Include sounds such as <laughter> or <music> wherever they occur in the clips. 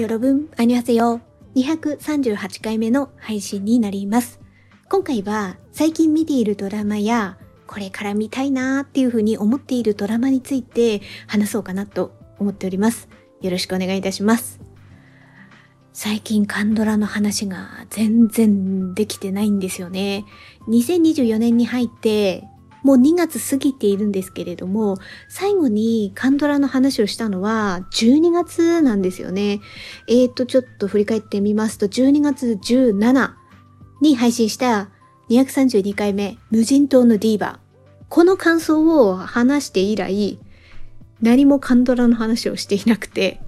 여러분、안녕하세요。238回目の配信になります。今回は最近見ているドラマや、これから見たいなーっていうふうに思っているドラマについて話そうかなと思っております。よろしくお願いいたします。最近カンドラの話が全然できてないんですよね。2024年に入って、 もう2月過ぎているんですけれども、最後にカンドラの話をしたのは12月なんですよね。えーと、ちょっと振り返ってみますと、12月17に配信した232回目、無人島のディーバー。この感想を話して以来、何もカンドラの話をしていなくて、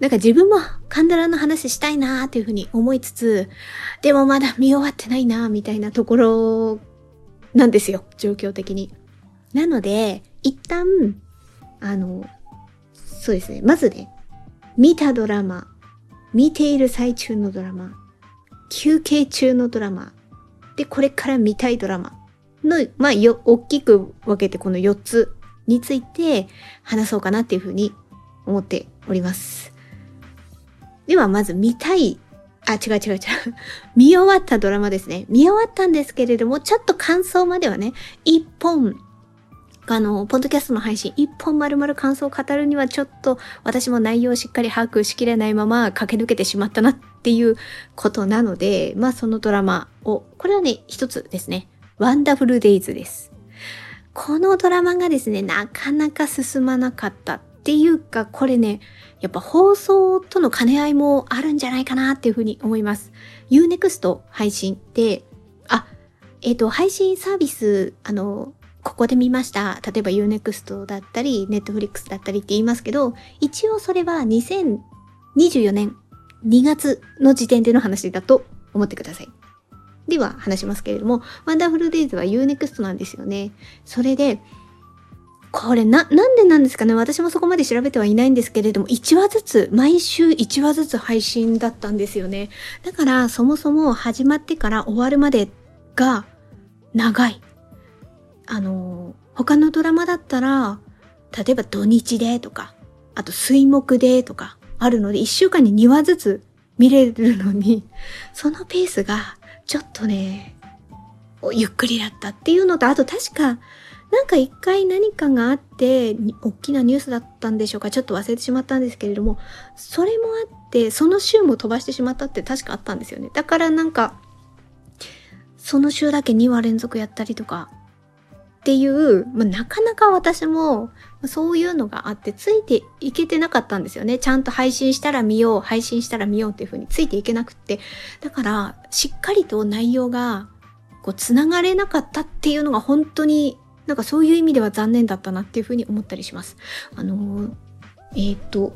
なんか自分もカンドラの話したいなーっていうふうに思いつつ、でもまだ見終わってないなーみたいなところなんですよ、状況的に。なので、一旦、あの、そうですね、まずね、見たドラマ、見ている最中のドラマ、休憩中のドラマ、で、これから見たいドラマの、まあ、よ、大きく分けてこの4つについて話そうかなっていうふうに思っております。では、まず見たい、あ、違う違う違う。<laughs> 見終わったドラマですね。見終わったんですけれども、ちょっと感想まではね、一本、あの、ポッドキャストの配信、一本丸々感想を語るにはちょっと私も内容をしっかり把握しきれないまま駆け抜けてしまったなっていうことなので、まあそのドラマを、これはね、一つですね。ワンダフルデイズです。このドラマがですね、なかなか進まなかったっていうか、これね、やっぱ放送との兼ね合いもあるんじゃないかなっていうふうに思います。Unext 配信で、あ、えっ、と、配信サービス、あの、ここで見ました。例えば Unext だったり、Netflix だったりって言いますけど、一応それは2024年2月の時点での話だと思ってください。では話しますけれども、ワンダフルデイズは Unext なんですよね。それで、これな、なんでなんですかね私もそこまで調べてはいないんですけれども、1話ずつ、毎週1話ずつ配信だったんですよね。だから、そもそも始まってから終わるまでが長い。あの、他のドラマだったら、例えば土日でとか、あと水木でとかあるので、1週間に2話ずつ見れるのに、そのペースがちょっとね、ゆっくりだったっていうのと、あと確か、なんか一回何かがあって、大きなニュースだったんでしょうかちょっと忘れてしまったんですけれども、それもあって、その週も飛ばしてしまったって確かあったんですよね。だからなんか、その週だけ2話連続やったりとか、っていう、まあ、なかなか私も、そういうのがあって、ついていけてなかったんですよね。ちゃんと配信したら見よう、配信したら見ようっていう風についていけなくって。だから、しっかりと内容が、こう、つながれなかったっていうのが本当になんかそういう意味では残念だったなっていうふうに思ったりします。あのー、えっ、と、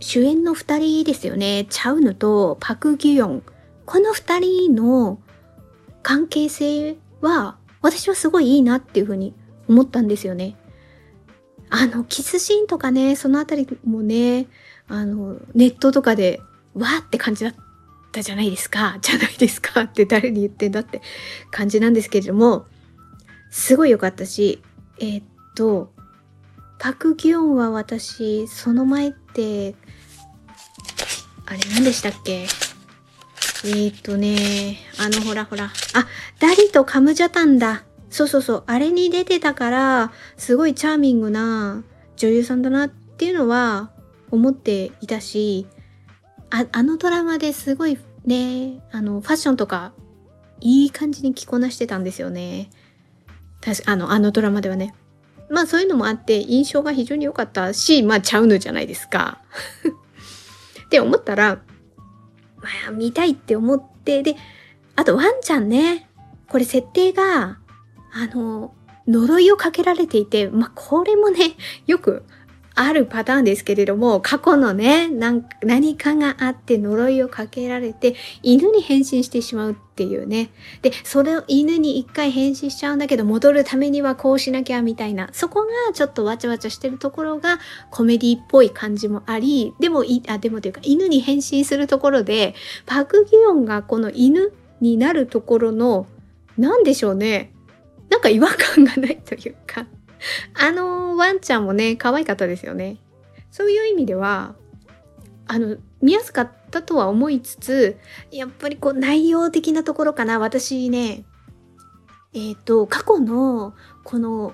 主演の二人ですよね。チャウヌとパク・ギュヨン。この二人の関係性は、私はすごいいいなっていうふうに思ったんですよね。あの、キスシーンとかね、そのあたりもね、あの、ネットとかで、わーって感じだったじゃないですか。<laughs> じゃないですかって誰に言ってんだって感じなんですけれども、すごい良かったし、えー、っと、パク・ギョンは私、その前って、あれ何でしたっけ？えー、っとね、あのほらほら、あ、ダリとカムジャタンだ。そうそうそう、あれに出てたから、すごいチャーミングな女優さんだなっていうのは思っていたし、ああのドラマですごいね、あの、ファッションとか、いい感じに着こなしてたんですよね。確かあの、あのドラマではね。まあそういうのもあって印象が非常に良かったし、まあちゃうのじゃないですか。<laughs> って思ったら、まあ見たいって思って、で、あとワンちゃんね。これ設定が、あの、呪いをかけられていて、まあこれもね、よくあるパターンですけれども、過去のね、何かがあって呪いをかけられて、犬に変身してしまうっていうね。で、それを犬に一回変身しちゃうんだけど、戻るためにはこうしなきゃみたいな。そこがちょっとわちゃわちゃしてるところがコメディっぽい感じもあり、でもい、あ、でもというか、犬に変身するところで、パクギヨンがこの犬になるところの、なんでしょうね。なんか違和感がないというか。<laughs> あのワンちゃんもね、可愛かったですよね。そういう意味では、あの、見やすかったとは思いつつ、やっぱりこう内容的なところかな。私ね、えっ、ー、と、過去の、この、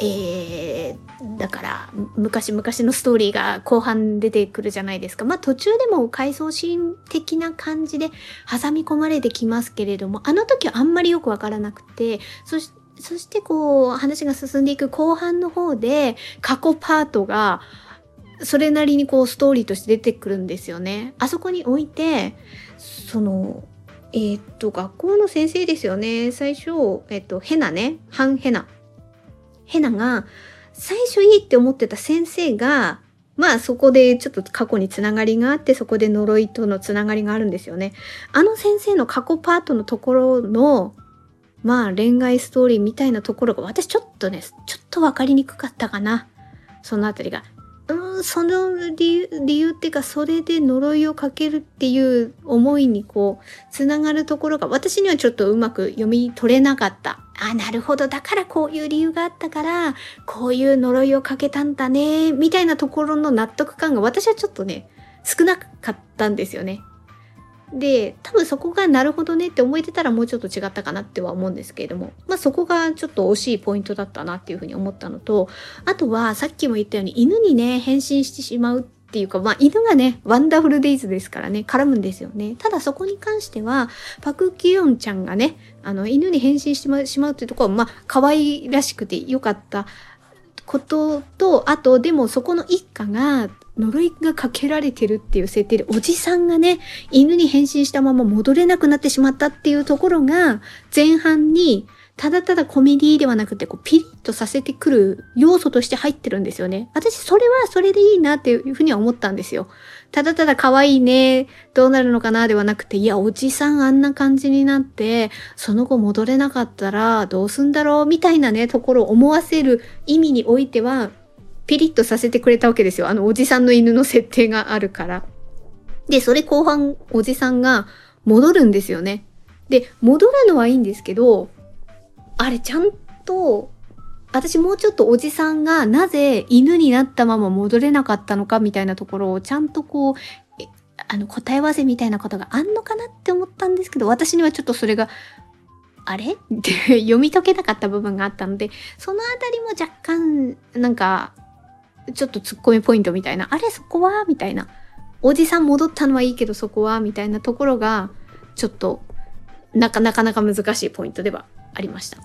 えー、だから、昔々のストーリーが後半出てくるじゃないですか。まあ途中でも回想シーン的な感じで挟み込まれてきますけれども、あの時はあんまりよくわからなくて、そしそしてこう話が進んでいく後半の方で過去パートがそれなりにこうストーリーとして出てくるんですよね。あそこに置いて、その、えー、っと、学校の先生ですよね。最初、え、っと、ヘナね。ハンヘナ。ヘナが、最初いいって思ってた先生が、まあそこでちょっと過去につながりがあって、そこで呪いとのつながりがあるんですよね。あの先生の過去パートのところの、まあ恋愛ストーリーみたいなところが私ちょっとね、ちょっとわかりにくかったかな。そのあたりが。うん、その理由、理由っていうか、それで呪いをかけるっていう思いにこう、つながるところが、私にはちょっとうまく読み取れなかった。あ、なるほど。だからこういう理由があったから、こういう呪いをかけたんだね、みたいなところの納得感が私はちょっとね、少なかったんですよね。で、多分そこがなるほどねって思えてたらもうちょっと違ったかなっては思うんですけれども、まあそこがちょっと惜しいポイントだったなっていうふうに思ったのと、あとはさっきも言ったように犬にね、変身してしまうっていうか、まあ犬がね、ワンダフルデイズですからね、絡むんですよね。ただそこに関しては、パクキヨンちゃんがね、あの犬に変身してしまうっていうところは、まあ可愛らしくて良かったことと、あとでもそこの一家が呪いがかけられてるっていう設定で、おじさんがね、犬に変身したまま戻れなくなってしまったっていうところが、前半に、ただただコメディではなくて、こう、ピリッとさせてくる要素として入ってるんですよね。私、それはそれでいいなっていうふうには思ったんですよ。ただただ可愛いね、どうなるのかなではなくて、いや、おじさんあんな感じになって、その後戻れなかったらどうすんだろうみたいなね、ところを思わせる意味においては、ピリッとさせてくれたわけですよ。あのおじさんの犬の設定があるから。で、それ後半おじさんが戻るんですよね。で、戻るのはいいんですけど、あれちゃんと、私もうちょっとおじさんがなぜ犬になったまま戻れなかったのかみたいなところをちゃんとこう、あの答え合わせみたいなことがあんのかなって思ったんですけど、私にはちょっとそれがあれ？って読み解けなかった部分があったので、そのあたりも若干、なんか、ちょっと突っ込みポイントみたいな、あれそこはみたいな。おじさん戻ったのはいいけどそこはみたいなところが、ちょっと、なかなか難しいポイントではありました。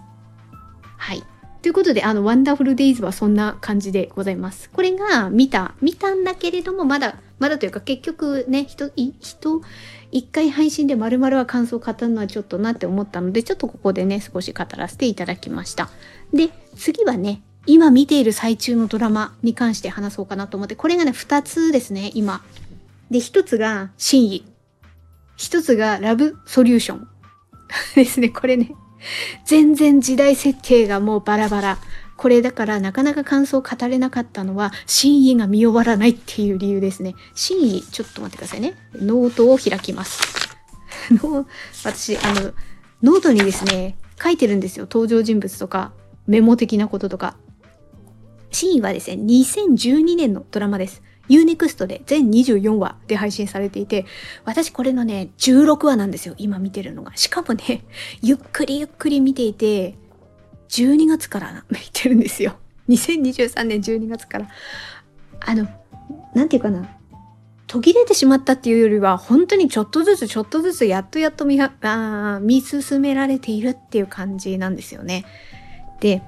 はい。ということで、あの、ワンダフルデイズはそんな感じでございます。これが見た、見たんだけれども、まだ、まだというか結局ね、人、人、一回配信で丸々は感想を語るのはちょっとなって思ったので、ちょっとここでね、少し語らせていただきました。で、次はね、今見ている最中のドラマに関して話そうかなと思って、これがね、二つですね、今。で、一つがシンイ。一つがラブソリューション。<laughs> ですね、これね。<laughs> 全然時代設定がもうバラバラ。これだからなかなか感想を語れなかったのは、シンイが見終わらないっていう理由ですね。シンイ、ちょっと待ってくださいね。ノートを開きます。<laughs> の私、あの、ノートにですね、書いてるんですよ。登場人物とか、メモ的なこととか。真意はですね、2012年のドラマです。Unext で全24話で配信されていて、私これのね、16話なんですよ。今見てるのが。しかもね、ゆっくりゆっくり見ていて、12月から <laughs> 見てるんですよ。2023年12月から。あの、なんていうかな。途切れてしまったっていうよりは、本当にちょっとずつちょっとずつやっとやっと見あ見進められているっていう感じなんですよね。で、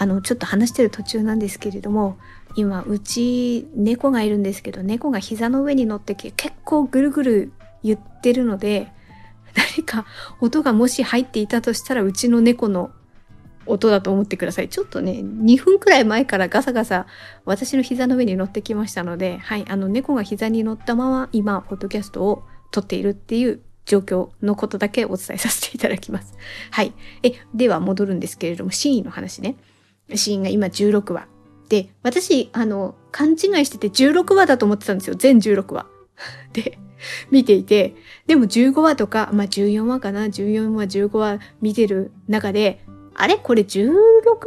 あの、ちょっと話してる途中なんですけれども、今、うち猫がいるんですけど、猫が膝の上に乗ってきて結構ぐるぐる言ってるので、何か音がもし入っていたとしたら、うちの猫の音だと思ってください。ちょっとね、2分くらい前からガサガサ私の膝の上に乗ってきましたので、はい、あの猫が膝に乗ったまま今、ポッドキャストを撮っているっていう状況のことだけお伝えさせていただきます。はい。え、では戻るんですけれども、真意の話ね。シーンが今16話。で、私、あの、勘違いしてて16話だと思ってたんですよ。全16話。<laughs> で、見ていて、でも15話とか、まあ14話かな、14話、15話見てる中で、あれ？これ16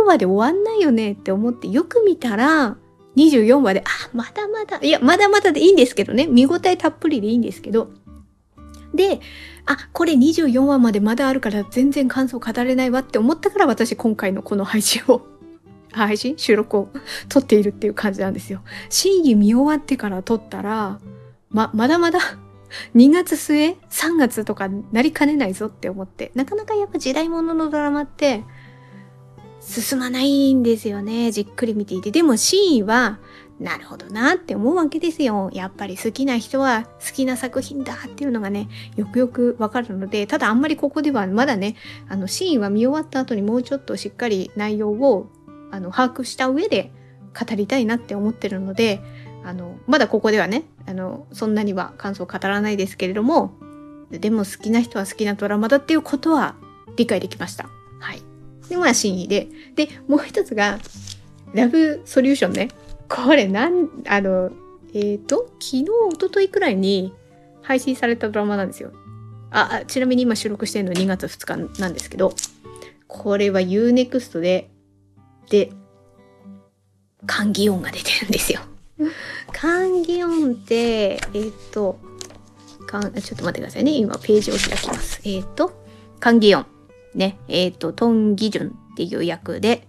話で終わんないよね？って思ってよく見たら、24話で、あ、まだまだ、いや、まだまだでいいんですけどね。見応えたっぷりでいいんですけど。で、あ、これ24話までまだあるから全然感想語れないわって思ったから私今回のこの配信を、配信収録を撮っているっていう感じなんですよ。審議見終わってから撮ったら、ま、まだまだ <laughs> 2月末 ?3 月とかなりかねないぞって思って。なかなかやっぱ時代物のドラマって進まないんですよね。じっくり見ていて。でも真意は、なるほどなって思うわけですよ。やっぱり好きな人は好きな作品だっていうのがね、よくよくわかるので、ただあんまりここではまだね、あの、真意は見終わった後にもうちょっとしっかり内容を、あの、把握した上で語りたいなって思ってるので、あの、まだここではね、あの、そんなには感想を語らないですけれども、でも好きな人は好きなドラマだっていうことは理解できました。はい。で、まあ、真意で。で、もう一つが、ラブソリューションね。これ、なん、あの、えっ、ー、と、昨日、一昨日くらいに配信されたドラマなんですよ。あ、ちなみに今収録してるの2月2日なんですけど、これは UNEXT で、で、カンギオンが出てるんですよ。カンギオンって、えっ、と、ちょっと待ってくださいね。今ページを開きます。えっ、と、カンギオン。ね、えっ、と、トン・ギジュンっていう役で、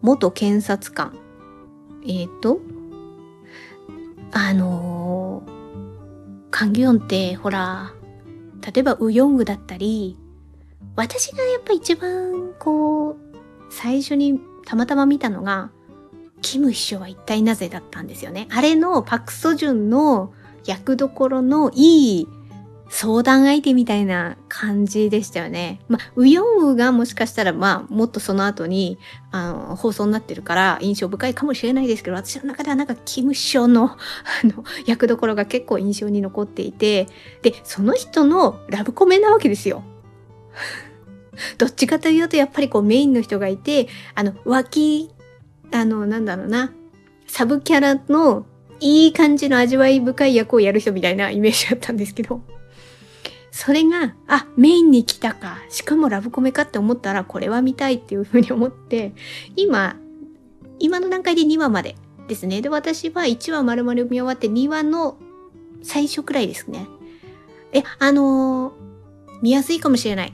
元検察官。えっ、と、あのー、カンギヨンって、ほら、例えばウヨングだったり、私がやっぱ一番、こう、最初にたまたま見たのが、キム秘書は一体なぜだったんですよね。あれのパクソジュンの役どころのいい相談相手みたいな感じでしたよね。まあ、ウヨンウがもしかしたら、まあ、もっとその後に、あの、放送になってるから印象深いかもしれないですけど、私の中ではなんか、キムショの、あの、役どころが結構印象に残っていて、で、その人のラブコメなわけですよ。どっちかというと、やっぱりこうメインの人がいて、あの、脇、あの、なんだろうな、サブキャラのいい感じの味わい深い役をやる人みたいなイメージだったんですけど、それが、あ、メインに来たか。しかもラブコメかって思ったら、これは見たいっていうふうに思って、今、今の段階で2話までですね。で、私は1話丸々見終わって2話の最初くらいですね。え、あのー、見やすいかもしれない。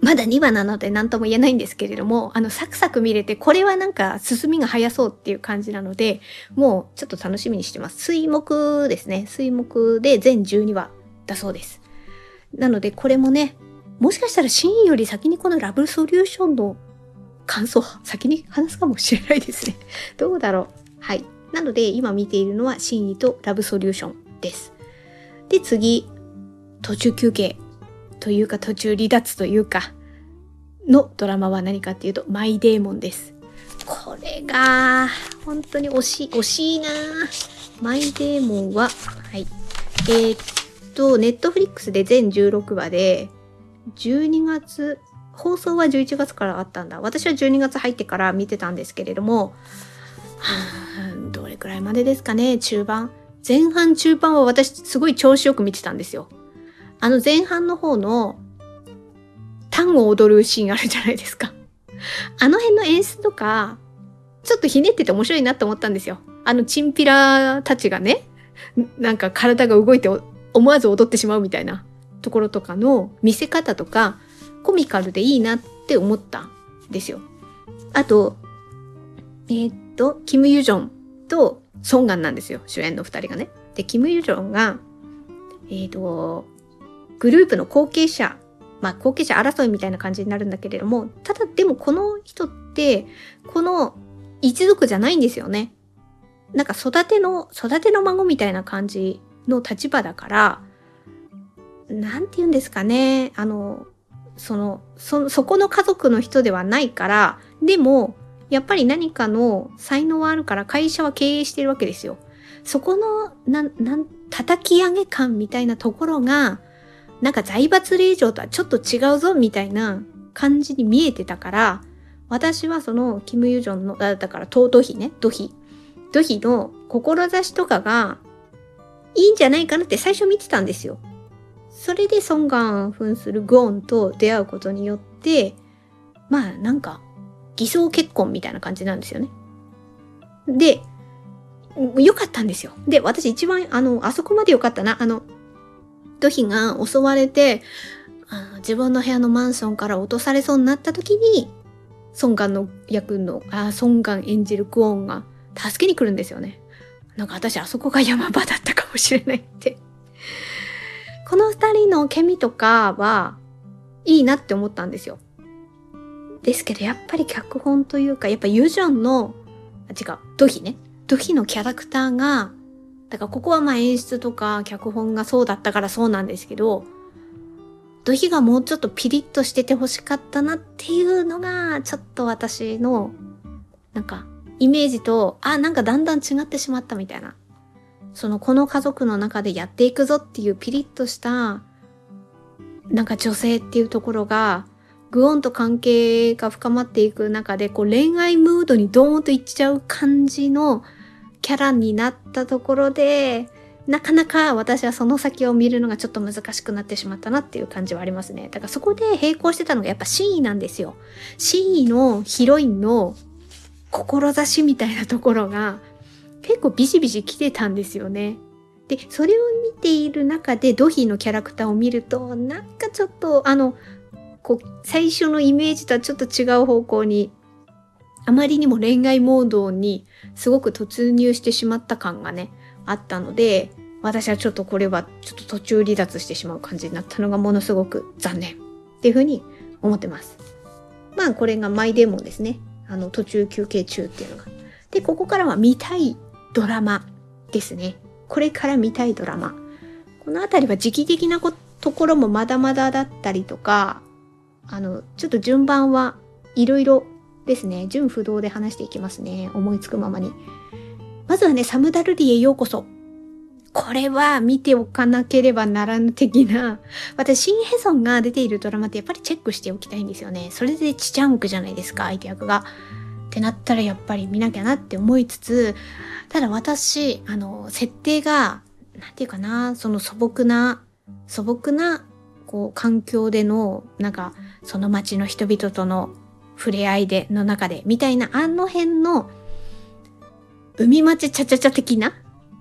まだ2話なので何とも言えないんですけれども、あの、サクサク見れて、これはなんか進みが早そうっていう感じなので、もうちょっと楽しみにしてます。水木ですね。水木で全12話だそうです。なのでこれもね、もしかしたら真意より先にこのラブソリューションの感想先に話すかもしれないですね。<laughs> どうだろう。はい。なので今見ているのは真意とラブソリューションです。で次、途中休憩というか途中離脱というかのドラマは何かっていうとマイデーモンです。これが本当に惜しい、惜しいなマイデーモンは、はい。えー、と、ネットフリックスで全16話で、12月、放送は11月からあったんだ。私は12月入ってから見てたんですけれども、どれくらいまでですかね、中盤。前半中盤は私すごい調子よく見てたんですよ。あの前半の方の単語を踊るシーンあるじゃないですか。<laughs> あの辺の演出とか、ちょっとひねってて面白いなって思ったんですよ。あのチンピラたちがね、なんか体が動いて思わず踊ってしまうみたいなところとかの見せ方とかコミカルでいいなって思ったんですよ。あと、えー、っと、キム・ユジョンとソンガンなんですよ。主演の二人がね。で、キム・ユジョンが、えー、っと、グループの後継者、まあ後継者争いみたいな感じになるんだけれども、ただでもこの人って、この一族じゃないんですよね。なんか育ての、育ての孫みたいな感じの立場だから、なんて言うんですかね、あの、その、そ、そこの家族の人ではないから、でも、やっぱり何かの才能はあるから会社は経営してるわけですよ。そこの、なん、なん、叩き上げ感みたいなところが、なんか財閥令嬢とはちょっと違うぞみたいな感じに見えてたから、私はそのキム・ユジョンの、だから、トーヒね、ドヒ。ドヒの志とかがいいんじゃないかなって最初見てたんですよ。それでソンガン扮するゴーンと出会うことによって、まあなんか偽装結婚みたいな感じなんですよね。で、良かったんですよ。で、私一番、あの、あそこまで良かったな。あの、ドヒが襲われて、あの自分の部屋のマンションから落とされそうになった時に、ソンガンの役の、あ、ソンガン演じるクオンが助けに来るんですよね。なんか私あそこが山場だったかもしれないって。この二人のケミとかはいいなって思ったんですよ。ですけどやっぱり脚本というか、やっぱユジョンの、あ、違う、ドヒね。ドヒのキャラクターが、だからここはまあ演出とか脚本がそうだったからそうなんですけど、ドヒがもうちょっとピリッとしてて欲しかったなっていうのが、ちょっと私の、なんか、イメージと、あ、なんかだんだん違ってしまったみたいな。その、この家族の中でやっていくぞっていうピリッとした、なんか女性っていうところが、グオンと関係が深まっていく中で、こう恋愛ムードにドーンといっちゃう感じのキャラになったところで、なかなか私はその先を見るのがちょっと難しくなってしまったなっていう感じはありますね。だからそこで並行してたのがやっぱシーなんですよ。シーのヒロインの志みたいなところが結構ビシビシ来てたんですよね。で、それを見ている中でドヒーのキャラクターを見ると、なんかちょっとあの、こう、最初のイメージとはちょっと違う方向に、あまりにも恋愛モードにすごく突入してしまった感がね、あったので、私はちょっとこれはちょっと途中離脱してしまう感じになったのがものすごく残念っていうふうに思ってます。まあこれがマイデモンですね。あの途中休憩中っていうのが。で、ここからは見たいドラマですね。これから見たいドラマ。このあたりは時期的なところもまだまだだったりとか、あの、ちょっと順番はいろいろですね。順不動で話していきますね。思いつくままに。まずはね、サムダルリへようこそ。これは見ておかなければならぬ的な、私、シンヘソンが出ているドラマってやっぱりチェックしておきたいんですよね。それでチチャンクじゃないですか、相手役が。ってなったらやっぱり見なきゃなって思いつつ、ただ私、あの、設定が、なんていうかな、その素朴な、素朴な、こう、環境での、なんか、その街の人々との触れ合いで、の中で、みたいな、あの辺の、海町ちゃちゃちゃ的な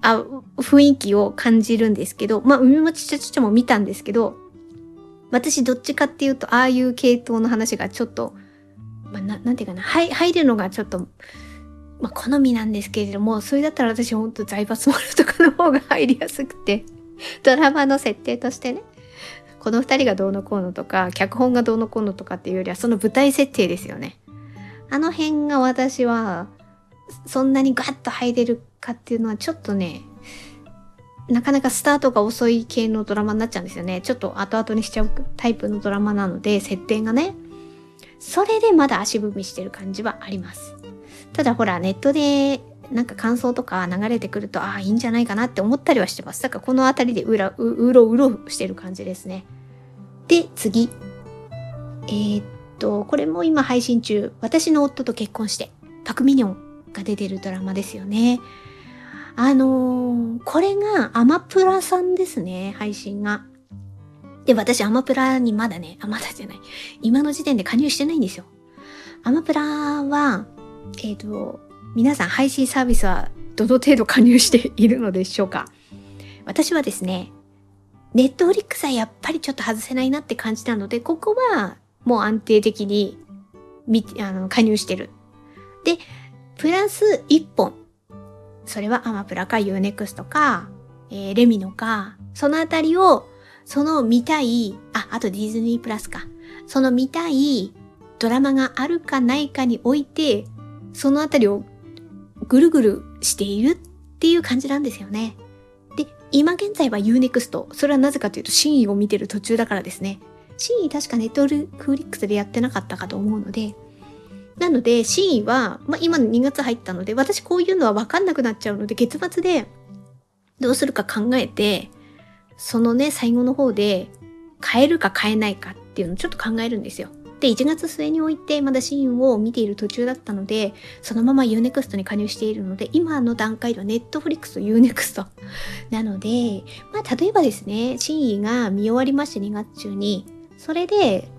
あ雰囲気を感じるんですけど、まあ、海町ちゃちゃちゃも見たんですけど、私どっちかっていうと、ああいう系統の話がちょっと、まあ、ななんていうかな、入入るのがちょっと、まあ、好みなんですけれども、それだったら私ほんと財閥モールとかの方が入りやすくて、ドラマの設定としてね、この二人がどうのこうのとか、脚本がどうのこうのとかっていうよりは、その舞台設定ですよね。あの辺が私は、そんなにガッと入れるかっていうのはちょっとね、なかなかスタートが遅い系のドラマになっちゃうんですよね。ちょっと後々にしちゃうタイプのドラマなので、設定がね。それでまだ足踏みしてる感じはあります。ただほら、ネットでなんか感想とか流れてくると、ああ、いいんじゃないかなって思ったりはしてます。だからこの辺りでうらうろうろしてる感じですね。で、次。えー、っと、これも今配信中。私の夫と結婚して、パクミニョンが出てるドラマですよね。あのー、これがアマプラさんですね、配信が。で、私アマプラにまだね、あ、まだじゃない。今の時点で加入してないんですよ。アマプラは、えっ、と、皆さん配信サービスはどの程度加入しているのでしょうか私はですね、ネットフリックスはやっぱりちょっと外せないなって感じたので、ここはもう安定的にあの加入してる。で、プラス1本。それはアマプラか UNEXT か、えー、レミノか、そのあたりを、その見たい、あ、あとディズニープラスか。その見たいドラマがあるかないかにおいて、そのあたりをぐるぐるしているっていう感じなんですよね。今現在は UNEXT。それはなぜかというと、真意を見てる途中だからですね。真意確かネットフリックスでやってなかったかと思うので、なので、真意は、まあ、今の2月入ったので、私こういうのは分かんなくなっちゃうので、月末でどうするか考えて、そのね、最後の方で変えるか変えないかっていうのをちょっと考えるんですよ。で、1月末においてまだシーンを見ている途中だったので、そのまま Unext に加入しているので、今の段階では Netflix と Unext <laughs> なので、まあ例えばですね、シーンが見終わりまして2月中に、それで、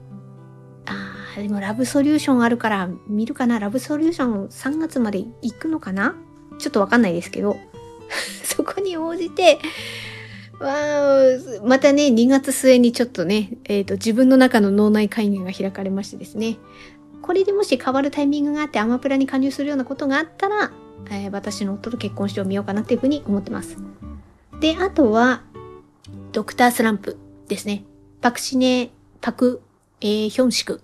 あでもラブソリューションあるから見るかな？ラブソリューション3月まで行くのかな？ちょっとわかんないですけど、<laughs> そこに応じて、またね、2月末にちょっとね、えっ、ー、と、自分の中の脳内会議が開かれましてですね、これでもし変わるタイミングがあってアマプラに加入するようなことがあったら、えー、私の夫と結婚してみようかなっていうふうに思ってます。で、あとは、ドクタースランプですね。パクシネ、パク、えー、ヒョンシク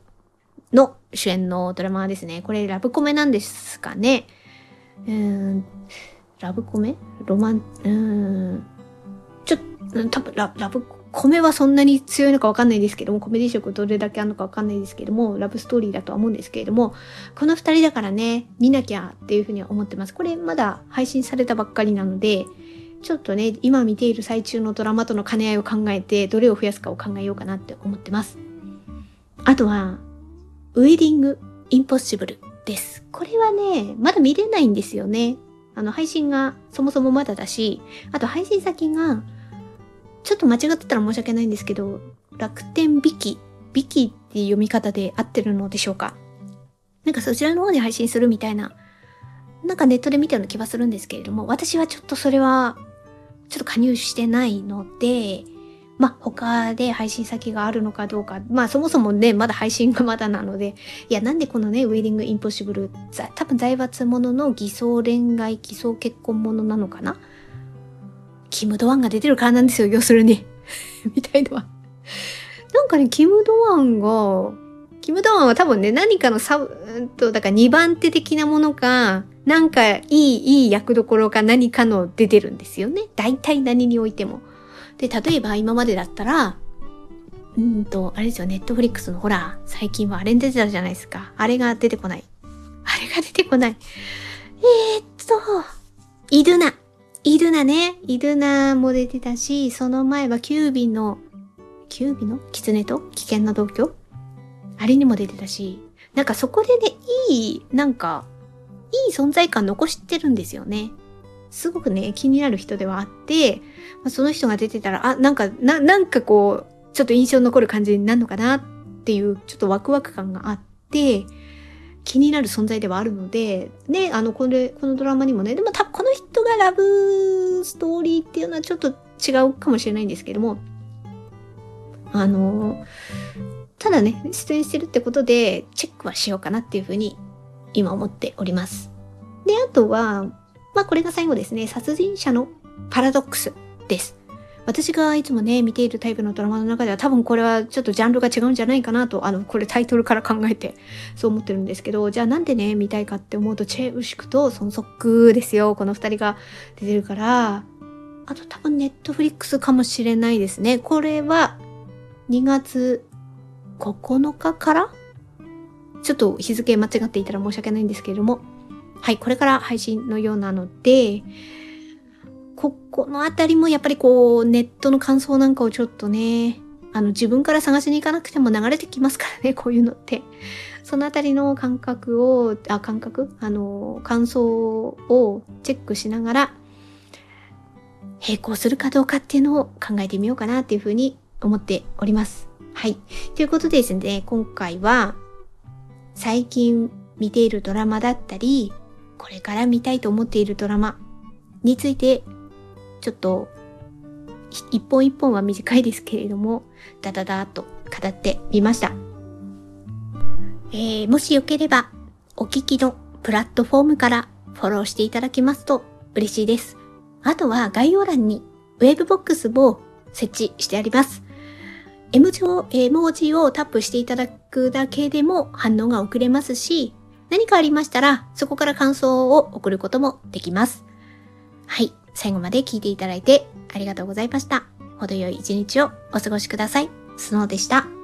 の主演のドラマですね。これラブコメなんですかね。うん、ラブコメ？ロマン、うん、多分ララブコメはそんなに強いのかわかんないですけども、コメディ色どれだけあるのかわかんないですけども、ラブストーリーだとは思うんですけれども、この二人だからね、見なきゃっていうふうには思ってます。これまだ配信されたばっかりなので、ちょっとね、今見ている最中のドラマとの兼ね合いを考えて、どれを増やすかを考えようかなって思ってます。あとは、ウェディングインポッシブルです。これはね、まだ見れないんですよね。あの、配信がそもそもまだだし、あと配信先が、ちょっと間違ってたら申し訳ないんですけど、楽天ビキ、ビキっていう読み方で合ってるのでしょうか？なんかそちらの方で配信するみたいな、なんかネットで見たような気はするんですけれども、私はちょっとそれは、ちょっと加入してないので、まあ、他で配信先があるのかどうか。まあ、そもそもね、まだ配信がまだなので、いや、なんでこのね、ウェディングインポッシブル、多分財閥ものの偽装恋愛、偽装結婚ものなのかな？キム・ドワンが出てるからなんですよ、要するに。<laughs> みたいのは。なんかね、キム・ドワンが、キム・ドワンは多分ね、何かのサブ、うんと、だから2番手的なものか、なんかいい、いい役どころか何かの出てるんですよね。大体何においても。で、例えば今までだったら、うんと、あれですよ、ネットフリックスのほら、最近はあれに出てたじゃないですか。あれが出てこない。あれが出てこない。えー、っと、イドゥナ。イドゥナね。イドゥナも出てたし、その前はキュービの、キュービの？狐と？危険な同居？あれにも出てたし、なんかそこでね、いい、なんか、いい存在感残してるんですよね。すごくね、気になる人ではあって、まあ、その人が出てたら、あ、なんか、な、なんかこう、ちょっと印象残る感じになるのかなっていう、ちょっとワクワク感があって、気になる存在ではあるので、ね、あの、これ、このドラマにもね、でも多分こ人がラブストーリーっていうのはちょっと違うかもしれないんですけども、あの、ただね、出演してるってことで、チェックはしようかなっていうふうに、今思っております。で、あとは、まあこれが最後ですね。殺人者のパラドックスです。私がいつもね、見ているタイプのドラマの中では多分これはちょっとジャンルが違うんじゃないかなと、あの、これタイトルから考えてそう思ってるんですけど、じゃあなんでね、見たいかって思うと、チェ・ウシクとソンソックですよ。この二人が出てるから、あと多分ネットフリックスかもしれないですね。これは2月9日から？ちょっと日付間違っていたら申し訳ないんですけれども、はい、これから配信のようなので、ここのあたりもやっぱりこう、ネットの感想なんかをちょっとね、あの自分から探しに行かなくても流れてきますからね、<laughs> こういうのって。そのあたりの感覚を、あ、感覚？あの、感想をチェックしながら、並行するかどうかっていうのを考えてみようかなっていうふうに思っております。はい。ということでですね、今回は、最近見ているドラマだったり、これから見たいと思っているドラマについて、ちょっと、一本一本は短いですけれども、ダダダーと語ってみました。えー、もしよければ、お聞きのプラットフォームからフォローしていただけますと嬉しいです。あとは概要欄にウェブボックスを設置してあります。絵文字を、絵文字をタップしていただくだけでも反応が遅れますし、何かありましたら、そこから感想を送ることもできます。はい。最後まで聞いていただいてありがとうございました。程よい一日をお過ごしください。スノーでした。